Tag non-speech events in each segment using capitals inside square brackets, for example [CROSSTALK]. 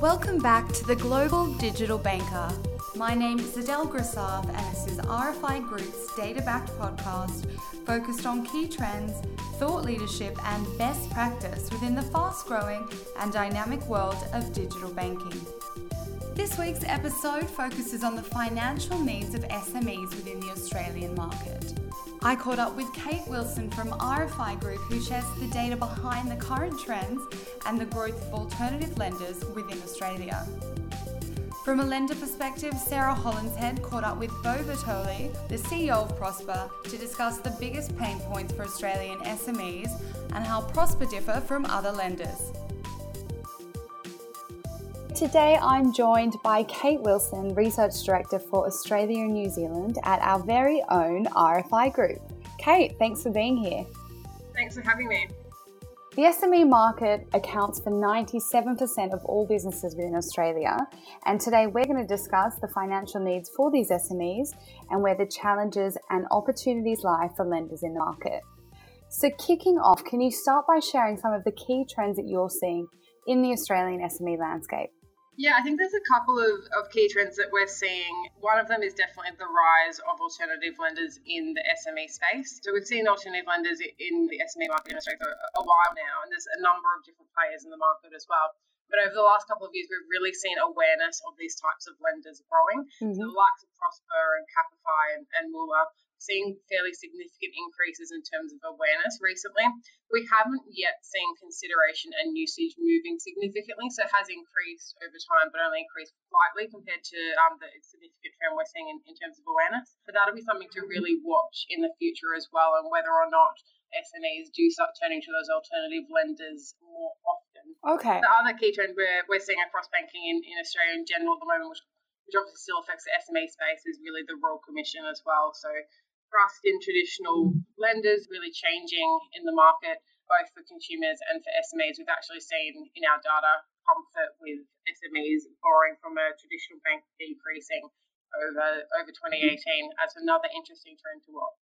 Welcome back to the Global Digital Banker. My name is Adele Grassav, and this is RFI Group's data backed podcast focused on key trends, thought leadership, and best practice within the fast growing and dynamic world of digital banking. This week's episode focuses on the financial needs of SMEs within the Australian market. I caught up with Kate Wilson from RFI Group, who shares the data behind the current trends and the growth of alternative lenders within Australia. From a lender perspective, Sarah Hollinshead caught up with Beau Bortoli, the CEO of Prospa, to discuss the biggest pain points for Australian SMEs and how Prospa differ from other lenders. Today I'm joined by Kate Wilson, Research Director for Australia and New Zealand at our very own RFI Group. Kate, thanks for being here. Thanks for having me. The SME market accounts for 97% of all businesses within Australia, and today we're going to discuss the financial needs for these SMEs and where the challenges and opportunities lie for lenders in the market. So, kicking off, can you start by sharing some of the key trends that you're seeing in the Australian SME landscape? Yeah, I think there's a couple of, of key trends that we're seeing. One of them is definitely the rise of alternative lenders in the SME space. So we've seen alternative lenders in the SME market in Australia for a while now, and there's a number of different players in the market as well. But over the last couple of years, we've really seen awareness of these types of lenders growing. Mm-hmm. So the likes of Prospa and Capify and, and Moula seeing fairly significant increases in terms of awareness recently. We haven't yet seen consideration and usage moving significantly, so it has increased over time, but only increased slightly compared to um, the significant trend we're seeing in, in terms of awareness. But that'll be something to really watch in the future as well, and whether or not SMEs do start turning to those alternative lenders more often. Okay. The other key trend we're, we're seeing across banking in, in Australia in general at the moment, which, which obviously still affects the SME space, is really the Royal Commission as well. So trust in traditional lenders really changing in the market, both for consumers and for SMEs. We've actually seen in our data comfort with SMEs borrowing from a traditional bank decreasing over over 2018 as another interesting trend to watch.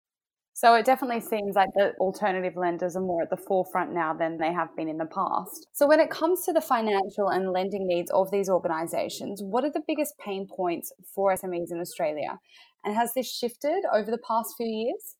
So it definitely seems like the alternative lenders are more at the forefront now than they have been in the past. So when it comes to the financial and lending needs of these organisations, what are the biggest pain points for SMEs in Australia? And has this shifted over the past few years?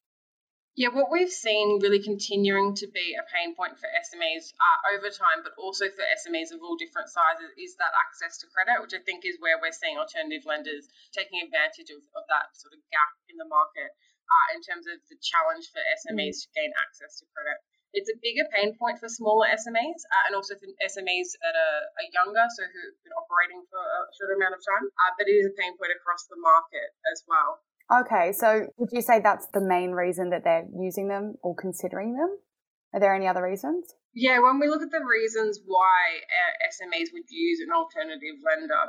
Yeah, what we've seen really continuing to be a pain point for SMEs uh, over time, but also for SMEs of all different sizes, is that access to credit, which I think is where we're seeing alternative lenders taking advantage of, of that sort of gap in the market uh, in terms of the challenge for SMEs to gain access to credit. It's a bigger pain point for smaller SMEs uh, and also for SMEs that are, are, younger, so who've been operating for a shorter amount of time. Uh, but it is a pain point across the market as well. Okay, so would you say that's the main reason that they're using them or considering them? Are there any other reasons? Yeah, when we look at the reasons why uh, SMEs would use an alternative lender,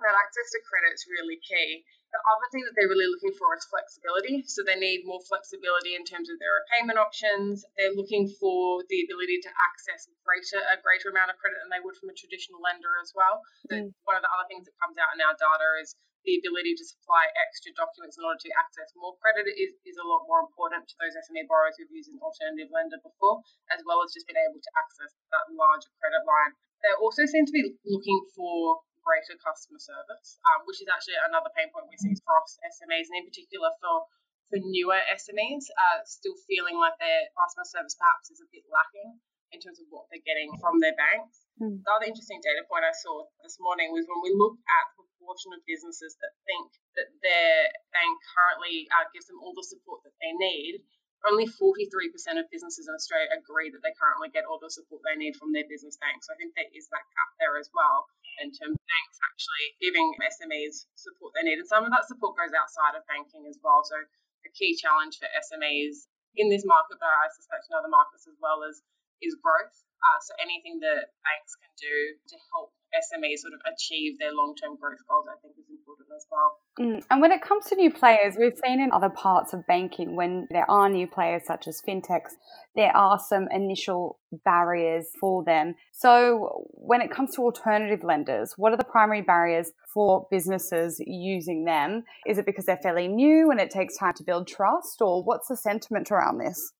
that access to credit is really key. The other thing that they're really looking for is flexibility. So they need more flexibility in terms of their repayment options. They're looking for the ability to access greater a greater amount of credit than they would from a traditional lender as well. Mm. one of the other things that comes out in our data is the ability to supply extra documents in order to access more credit is, is a lot more important to those SME borrowers who've used an alternative lender before, as well as just being able to access that larger credit line. They also seem to be looking for greater customer service, um, which is actually another pain point we see across SMEs, and in particular for for newer SMEs, uh, still feeling like their customer service perhaps is a bit lacking in terms of what they're getting from their banks. Mm. The other interesting data point I saw this morning was when we look at the proportion of businesses that think that their bank currently uh, gives them all the support that they need, only 43% of businesses in Australia agree that they currently get all the support they need from their business bank. So I think there is that gap there as well in terms of banks actually giving SMEs support they need. And some of that support goes outside of banking as well. So a key challenge for SMEs in this market, but I suspect in other markets as well, is is growth. Uh, so anything that banks can do to help SMEs sort of achieve their long term growth goals, I think is important as well. Mm. And when it comes to new players, we've seen in other parts of banking when there are new players such as fintechs, there are some initial barriers for them. So when it comes to alternative lenders, what are the primary barriers for businesses using them? Is it because they're fairly new and it takes time to build trust, or what's the sentiment around this?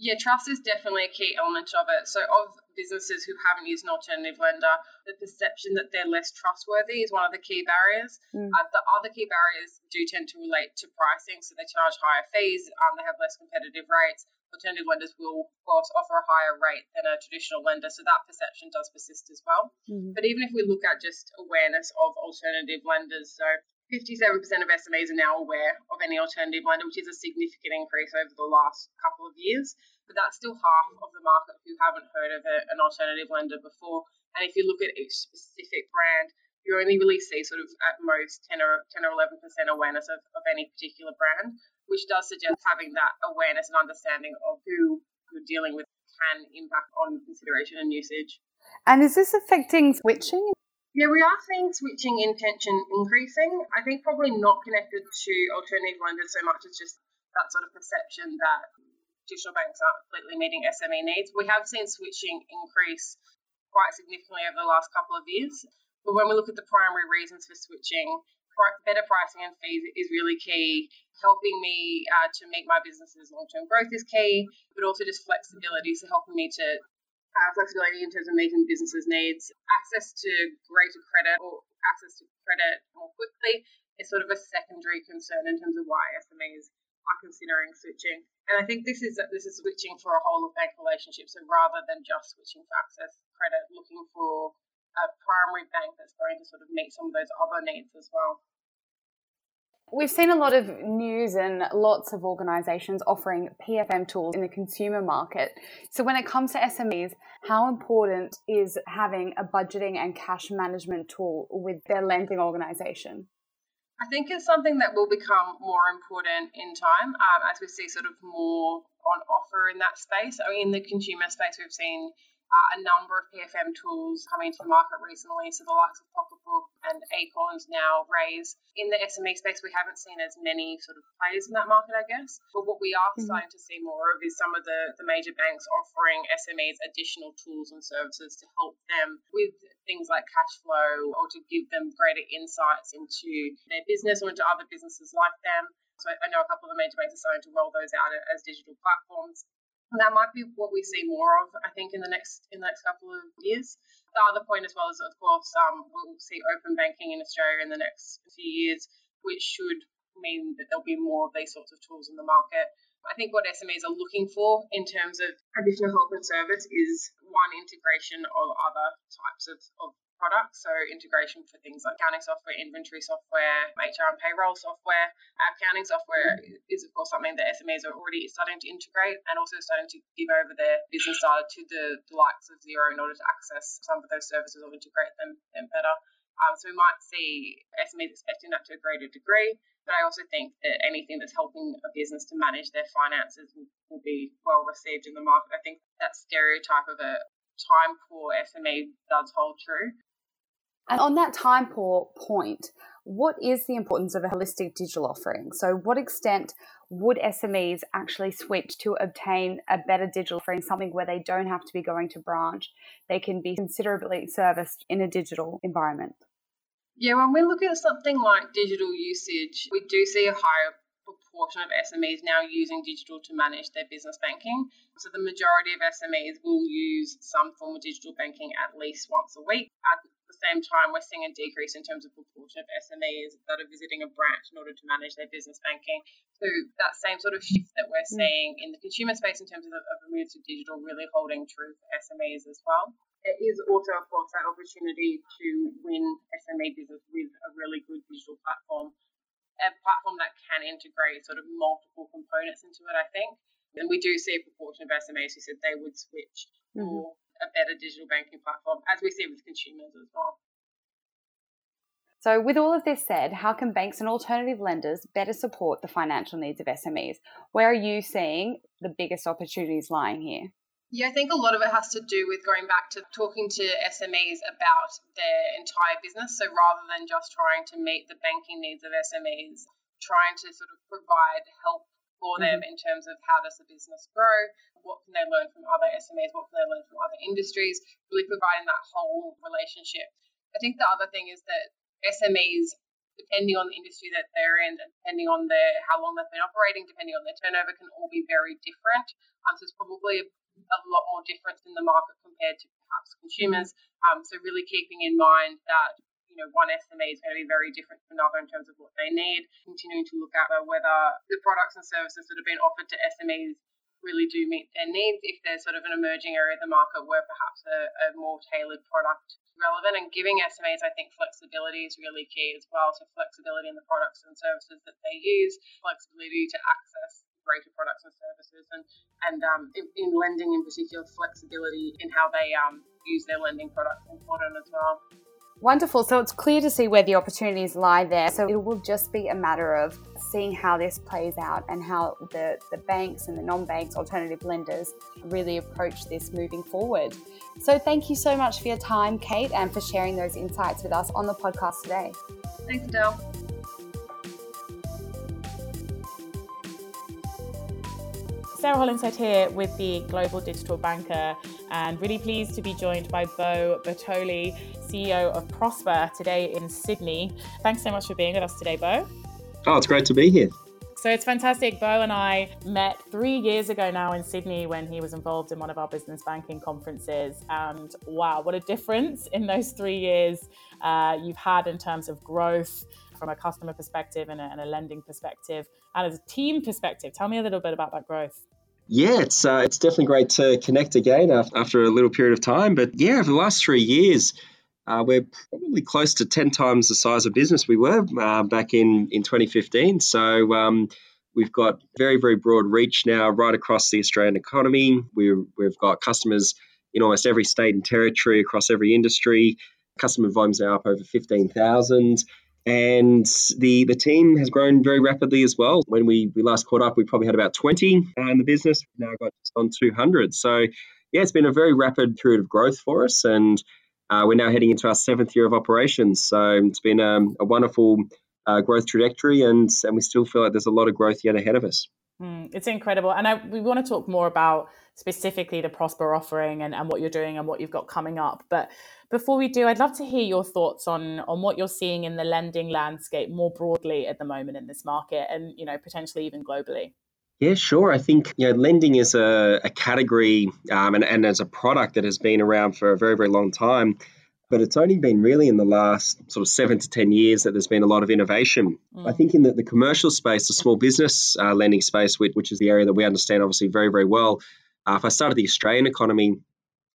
Yeah, trust is definitely a key element of it. So, of businesses who haven't used an alternative lender, the perception that they're less trustworthy is one of the key barriers. Mm. Uh, the other key barriers do tend to relate to pricing. So, they charge higher fees, um, they have less competitive rates. Alternative lenders will, of course, offer a higher rate than a traditional lender. So, that perception does persist as well. Mm. But even if we look at just awareness of alternative lenders, so 57% of SMEs are now aware of any alternative lender, which is a significant increase over the last couple of years. But that's still half of the market who haven't heard of a, an alternative lender before. And if you look at each specific brand, you only really see sort of at most 10 or 10 or 11% awareness of, of any particular brand, which does suggest having that awareness and understanding of who you're dealing with can impact on consideration and usage. And is this affecting switching? Yeah, we are seeing switching intention increasing. I think probably not connected to alternative lenders so much as just that sort of perception that traditional banks aren't completely meeting SME needs. We have seen switching increase quite significantly over the last couple of years. But when we look at the primary reasons for switching, better pricing and fees is really key. Helping me uh, to meet my business's long term growth is key, but also just flexibility, so helping me to uh, flexibility in terms of meeting businesses' needs, access to greater credit or access to credit more quickly is sort of a secondary concern in terms of why SMEs are considering switching. And I think this is this is switching for a whole of bank relationship. So rather than just switching for access credit, looking for a primary bank that's going to sort of meet some of those other needs as well. We've seen a lot of news and lots of organisations offering PFM tools in the consumer market. So, when it comes to SMEs, how important is having a budgeting and cash management tool with their lending organisation? I think it's something that will become more important in time um, as we see sort of more on offer in that space. I mean, in the consumer space, we've seen uh, a number of PFM tools coming to the market recently. So the likes of Pocketbook and Acorns now Raiz. In the SME space, we haven't seen as many sort of players in that market, I guess. But what we are mm-hmm. starting to see more of is some of the, the major banks offering SMEs additional tools and services to help them with things like cash flow or to give them greater insights into their business or into other businesses like them. So I know a couple of the major banks are starting to roll those out as digital platforms. That might be what we see more of, I think, in the next in the next couple of years. The other point as well is, of course, um, we'll see open banking in Australia in the next few years, which should mean that there'll be more of these sorts of tools in the market. I think what SMEs are looking for in terms of additional help and service is one integration of other types of, of products. So integration for things like accounting software, inventory software, HR and payroll software. Accounting software is of course something that SMEs are already starting to integrate and also starting to give over their business data to the, the likes of Xero in order to access some of those services or integrate them, them better. Um, so we might see SMEs expecting that to a greater degree. But I also think that anything that's helping a business to manage their finances will, will be well received in the market. I think that stereotype of a time poor SME does hold true. And on that time poor point, what is the importance of a holistic digital offering? So, what extent would SMEs actually switch to obtain a better digital offering, something where they don't have to be going to branch? They can be considerably serviced in a digital environment. Yeah, when we look at something like digital usage, we do see a higher proportion of SMEs now using digital to manage their business banking. So the majority of SMEs will use some form of digital banking at least once a week. At the same time, we're seeing a decrease in terms of proportion of SMEs that are visiting a branch in order to manage their business banking. So that same sort of shift that we're mm. seeing in the consumer space in terms of, of a move to digital really holding true for SMEs as well. It is also, of course, that opportunity to win SME business with a really good digital platform, a platform that can integrate sort of multiple components into it, I think. And we do see a proportion of SMEs who said they would switch mm-hmm. for a better digital banking platform, as we see with consumers as well. So, with all of this said, how can banks and alternative lenders better support the financial needs of SMEs? Where are you seeing the biggest opportunities lying here? Yeah, I think a lot of it has to do with going back to talking to SMEs about their entire business. So rather than just trying to meet the banking needs of SMEs, trying to sort of provide help for them mm-hmm. in terms of how does the business grow, what can they learn from other SMEs, what can they learn from other industries, really providing that whole relationship. I think the other thing is that SMEs depending on the industry that they're in, and depending on their how long they've been operating, depending on their turnover, can all be very different. Um, so it's probably a, lot more difference in the market compared to perhaps consumers. Um, so really keeping in mind that you know, one SME is going to be very different from another in terms of what they need. Continuing to look at whether the products and services that have been offered to SMEs really do meet their needs. If there's sort of an emerging area of the market where perhaps a, a more tailored product is relevant, and giving SMEs, I think flexibility is really key as well. So flexibility in the products and services that they use, flexibility to access greater products and services, and and um, in, in, lending in particular, flexibility in how they um, use their lending products important as well. Wonderful. So it's clear to see where the opportunities lie there. So it will just be a matter of seeing how this plays out and how the, the banks and the non banks, alternative lenders, really approach this moving forward. So thank you so much for your time, Kate, and for sharing those insights with us on the podcast today. Thanks, Adele. Sarah Hollinshead here with the Global Digital Banker, and really pleased to be joined by Beau Bortoli, CEO of Prospa, today in Sydney. Thanks so much for being with us today, Beau. Oh, it's great to be here. So it's fantastic. Beau and I met three years ago now in Sydney when he was involved in one of our business banking conferences. And wow, what a difference in those three years uh, you've had in terms of growth from a customer perspective and a, and a lending perspective and as a team perspective. Tell me a little bit about that growth. Yeah, it's uh, it's definitely great to connect again after a little period of time. But yeah, over the last three years, uh, we're probably close to 10 times the size of business we were uh, back in, in 2015. So um, we've got very, very broad reach now right across the Australian economy. we we've got customers in almost every state and territory across every industry. Customer volumes are up over 15,000. And the the team has grown very rapidly as well. When we, we last caught up, we probably had about 20 in the business. We've now got just on 200. So, yeah, it's been a very rapid period of growth for us. And uh, we're now heading into our seventh year of operations. So, it's been um, a wonderful uh, growth trajectory, and, and we still feel like there's a lot of growth yet ahead of us. Mm, it's incredible. And I, we want to talk more about specifically the Prospa offering and, and what you're doing and what you've got coming up. But before we do, I'd love to hear your thoughts on, on what you're seeing in the lending landscape more broadly at the moment in this market and, you know, potentially even globally. Yeah, sure. I think you know, lending is a, a category um, and, and as a product that has been around for a very, very long time but it's only been really in the last sort of seven to 10 years that there's been a lot of innovation. Mm. I think in the, the commercial space, the small business uh, lending space, which, which, is the area that we understand obviously very, very well. Uh, if I started the Australian economy,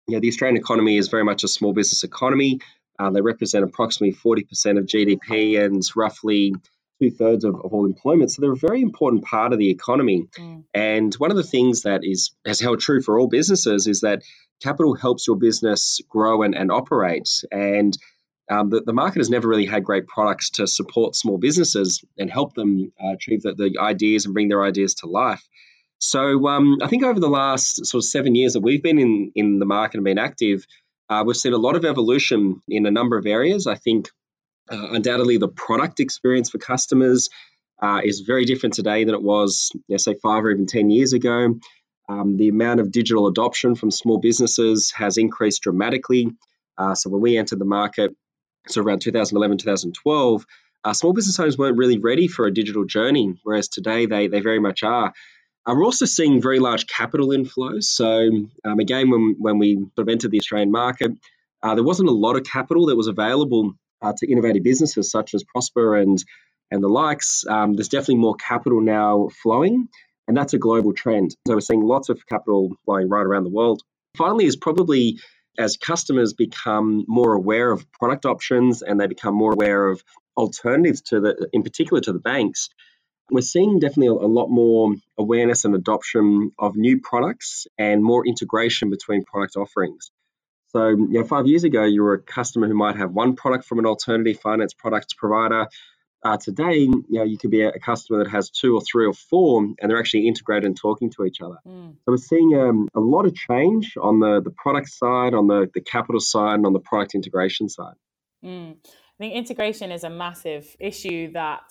you know, the Australian economy is very much a small business economy. Uh, they represent approximately 40% of GDP and roughly two thirds of, of, all employment. So they're a very important part of the economy. Mm. And one of the things that is has held true for all businesses is that capital helps your business grow and, and operate. And um, the, the, market has never really had great products to support small businesses and help them uh, achieve the, the, ideas and bring their ideas to life. So um, I think over the last sort of seven years that we've been in, in the market and been active, uh, we've seen a lot of evolution in a number of areas. I think uh, undoubtedly the product experience for customers uh, is very different today than it was, you know, say, five or even 10 years ago. Um, the amount of digital adoption from small businesses has increased dramatically. Uh, so when we entered the market, so around 2011, 2012, uh, small business owners weren't really ready for a digital journey, whereas today they, they very much are. We're also seeing very large capital inflows. So um, again, when, when we entered the Australian market, uh, there wasn't a lot of capital that was available uh, to innovative businesses such as Prospa and and the likes. Um, there's definitely more capital now flowing. And that's a global trend. So we're seeing lots of capital flowing right around the world. Finally, is probably as customers become more aware of product options and they become more aware of alternatives to the, in particular to the banks, we're seeing definitely a, lot more awareness and adoption of new products and more integration between product offerings. So, you know, five years ago, you were a customer who might have one product from an alternative finance products provider uh, today, you know, you could be a, a, customer that has two or three or four, and they're actually integrated and talking to each other. Mm. So we're seeing um, a lot of change on the, the product side, on the, the capital side, and on the product integration side. Mm. I think integration is a massive issue that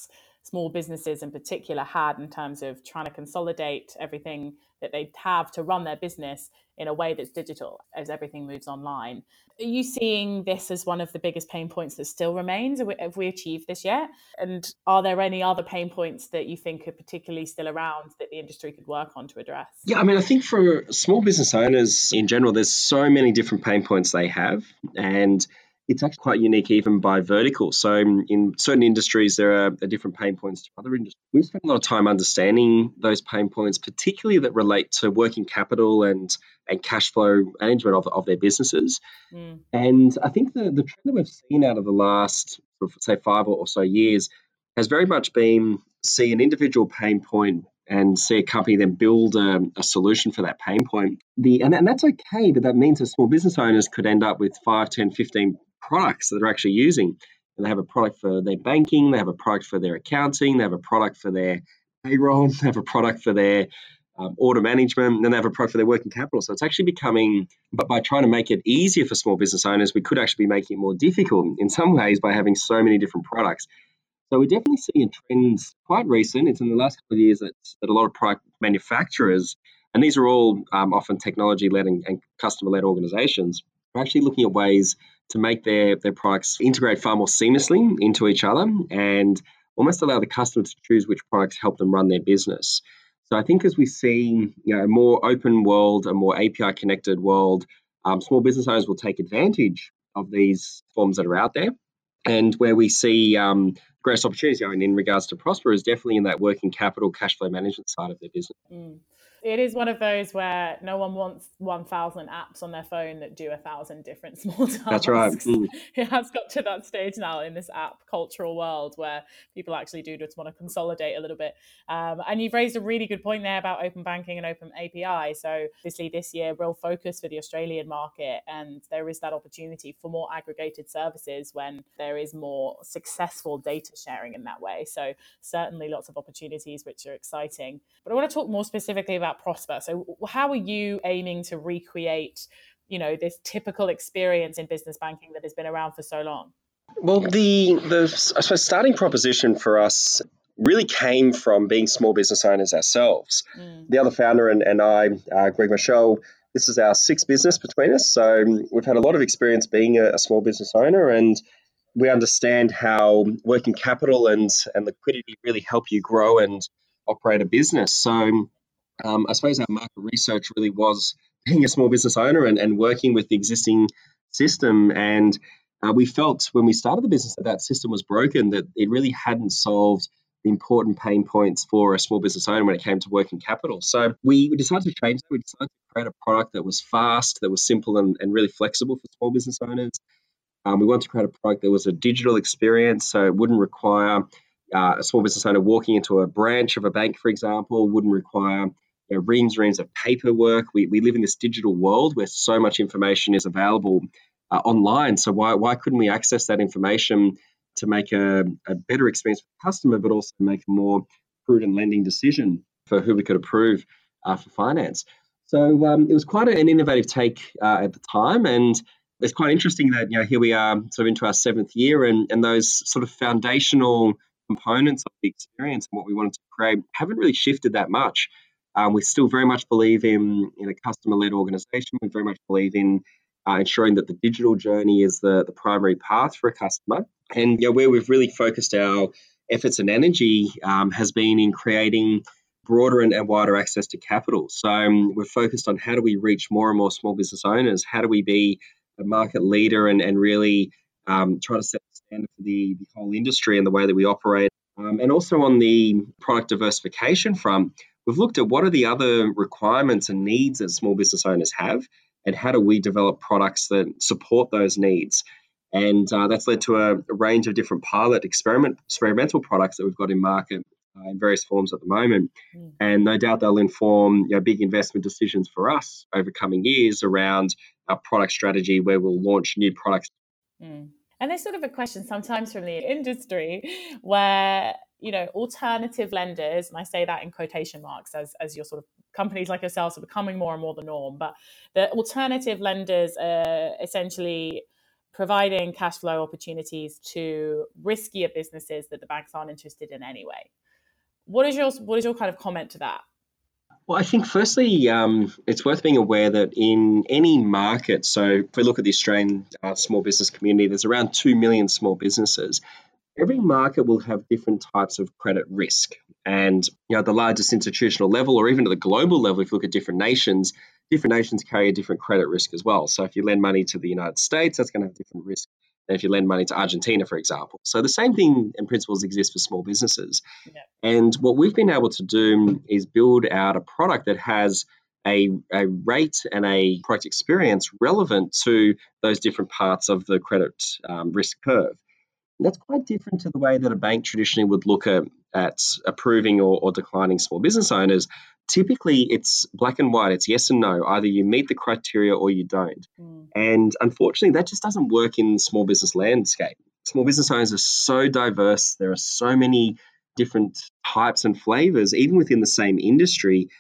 small businesses in particular had in terms of trying to consolidate everything that they have to run their business in a way that's digital as everything moves online. Are you seeing this as one of the biggest pain points that still remains? Have we, achieved this yet? And are there any other pain points that you think are particularly still around that the industry could work on to address? Yeah, I mean, I think for small business owners in general, there's so many different pain points they have. And it's actually quite unique even by vertical. So in certain industries, there are, different pain points to other industries. We spend a lot of time understanding those pain points, particularly that relate to working capital and and cash flow management of, of their businesses. Mm. And I think the, the trend that we've seen out of the last, say, five or so years has very much been see an individual pain point and see a company then build a, a, solution for that pain point. The and, and that's okay, but that means that small business owners could end up with 5, 10, 15 products that they're actually using. And they have a product for their banking, they have a product for their accounting, they have a product for their payroll, [LAUGHS] they have a product for their um, order management, and then they have a product for their working capital. So it's actually becoming, but by trying to make it easier for small business owners, we could actually be making it more difficult in some ways by having so many different products. So we're definitely seeing trends quite recent. It's in the last couple of years that, that a lot of product manufacturers, and these are all um, often technology led and, and customer led organizations, are actually looking at ways to make their, their products integrate far more seamlessly into each other and almost allow the customer to choose which products help them run their business. So I think as we see you know, a more open world, a more API connected world, um, small business owners will take advantage of these forms that are out there. And where we see um, greatest opportunities going in regards to Prospa is definitely in that working capital cash flow management side of their business. Mm it is one of those where no one wants 1000 apps on their phone that do a thousand different [LAUGHS] small tasks. That's right. [LAUGHS] Mm. it has got to that stage now in this app cultural world where people actually do just want to consolidate a little bit. Um, and you've raised a really good point there about open banking and open api so obviously this year real focus for the australian market and there is that opportunity for more aggregated services when there is more successful data sharing in that way. So certainly lots of opportunities which are exciting. But i want to talk more specifically about about Prospa. So, how are you aiming to recreate, you know, this typical experience in business banking that has been around for so long? Well, the the I suppose starting proposition for us really came from being small business owners ourselves. Mm. The other founder and, and I, uh, Greg Moshal, this is our sixth business between us. So we've had a lot of experience being a, a small business owner and we understand how working capital and, and liquidity really help you grow and operate a business. So um, I suppose our market research really was [LAUGHS] being a small business owner and, and working with the existing system. And uh, we felt when we started the business that that system was broken, that it really hadn't solved the important pain points for a small business owner when it came to working capital. So we, we decided to change that. We decided to create a product that was fast, that was simple and, and really flexible for small business owners. Um, we wanted to create a product that was a digital experience, so it wouldn't require uh, a small business owner walking into a branch of a bank, for example, wouldn't require know, reams reams of paperwork. We, we live in this digital world where so much information is available uh, online. So why, why couldn't we access that information to make a, a better experience for the customer, but also make a more prudent lending decision for who we could approve uh, for finance? So um, it was quite an innovative take uh, at the time, and it's quite interesting that you know here we are, sort of into our seventh year, and and those sort of foundational components of the experience and what we wanted to create haven't really shifted that much. Um, we still very much believe in, in a customer led organization. We very much believe in uh, ensuring that the digital journey is the, the primary path for a customer. And know, where we've really focused our efforts and energy um, has been in creating broader and, and wider access to capital. So um, we're focused on how do we reach more and more small business owners? How do we be a market leader and, and really um, try to set the standard for the, the whole industry and the way that we operate? Um, and also on the product diversification front, we've looked at what are the other requirements and needs that small business owners have, and how do we develop products that support those needs. And uh, that's led to a, a, range of different pilot experiment experimental products that we've got in market uh, in various forms at the moment. Mm. And no doubt they'll inform you know, big investment decisions for us over coming years around our product strategy, where we'll launch new products. Mm. And there's sort of a question sometimes from the industry where you know alternative lenders and i say that in quotation marks as as your sort of companies like yourselves are becoming more and more the norm but the alternative lenders are essentially providing cash flow opportunities to riskier businesses that the banks aren't interested in anyway. What is your what is your kind of comment to that? Well, I think firstly, um, it's worth being aware that in any market, so if we look at the Australian uh, small business community, there's around 2 million small businesses. Every market will have different types of credit risk. And you know, at the largest institutional level, or even at the global level, if you look at different nations, different nations carry a different credit risk as well. So if you lend money to the United States, that's going to have different risk than if you lend money to Argentina, for example. So the same thing and principles exist for small businesses. Yeah. And what we've been able to do is build out a product that has a, a rate and a product experience relevant to those different parts of the credit um, risk curve. And that's quite different to the way that a bank traditionally would look at, at approving or, or declining small business owners. Typically it's black and white. It's yes and no. Either you meet the criteria or you don't. Mm. and unfortunately that just doesn't work in the small business landscape. Small business owners are so diverse. There are so many different types and flavors even within the same industry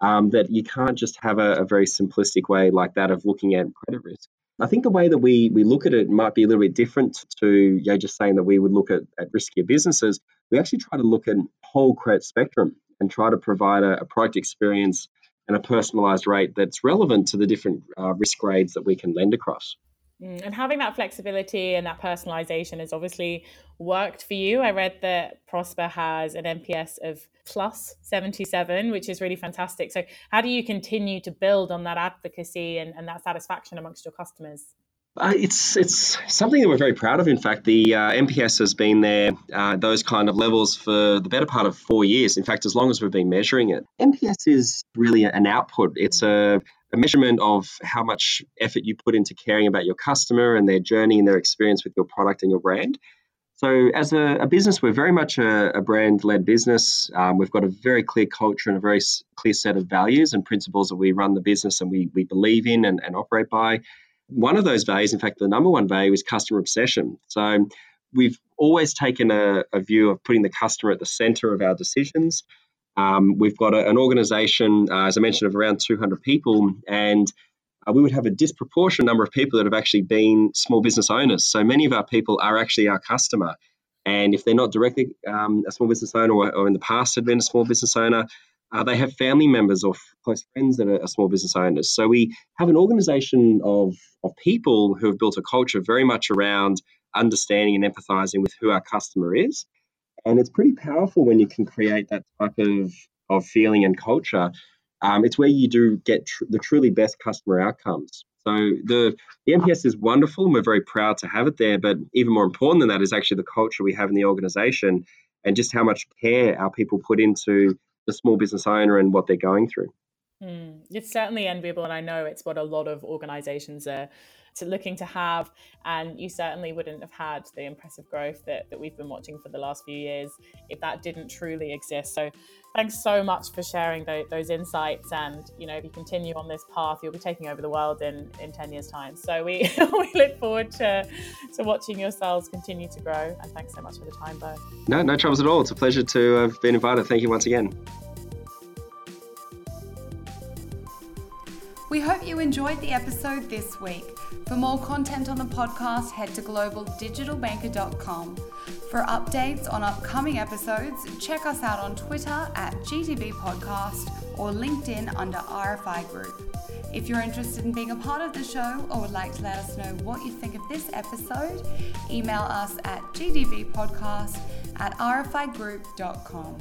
um, that you can't just have a, a very simplistic way like that of looking at credit risk I think the way that we we look at it might be a little bit different to you know, just saying that we would look at, at riskier businesses. We actually try to look at whole credit spectrum and try to provide a, a product experience and a personalized rate that's relevant to the different uh, risk grades that we can lend across. Mm, and having that flexibility and that personalization has obviously worked for you. I read that Prospa has an NPS of plus 77, which is really fantastic. So, how do you continue to build on that advocacy and, and that satisfaction amongst your customers? Uh, it's it's something that we're very proud of. In fact, the uh, NPS has been there, uh, those kind of levels for the better part of four years. In fact, as long as we've been measuring it, NPS is really an output. It's a, a measurement of how much effort you put into caring about your customer and their journey and their experience with your product and your brand. So, as a, a business, we're very much a, a brand led business. Um, we've got a very clear culture and a very clear set of values and principles that we run the business and we, we believe in and, and operate by one of those values, in fact, the number one value is customer obsession. So we've always taken a, a view of putting the customer at the center of our decisions. Um, we've got a, an organization, uh, as I mentioned, of around 200 people, and uh, we would have a disproportionate number of people that have actually been small business owners. So many of our people are actually our customer. And if they're not directly um, a small business owner or, or, in the past had been a small business owner, uh, they have family members or close friends that are, are small business owners. So we have an organization of, of people who have built a culture very much around understanding and empathizing with who our customer is. And it's pretty powerful when you can create that type of, of feeling and culture. Um, it's where you do get tr- the truly best customer outcomes. So the, the NPS is wonderful and we're very proud to have it there. But even more important than that is actually the culture we have in the organization and just how much care our people put into the small business owner and what they're going through. Mm, it's certainly enviable, and I know it's what a lot of organisations are to looking to have. And you certainly wouldn't have had the impressive growth that, that we've been watching for the last few years if that didn't truly exist. So thanks so much for sharing those, those insights. And, you know, if you continue on this path, you'll be taking over the world in, in 10 years' time. So we, [LAUGHS] we look forward to, to watching yourselves continue to grow. And thanks so much for the time, Beau. No, no troubles at all. It's a pleasure to have been invited. Thank you once again. We hope you enjoyed the episode this week. For more content on the podcast, head to globaldigitalbanker.com. For updates on upcoming episodes, check us out on Twitter at GDB Podcast or LinkedIn under RFI Group. If you're interested in being a part of the show or would like to let us know what you think of this episode, email us at gdbpodcast at rfigroup.com.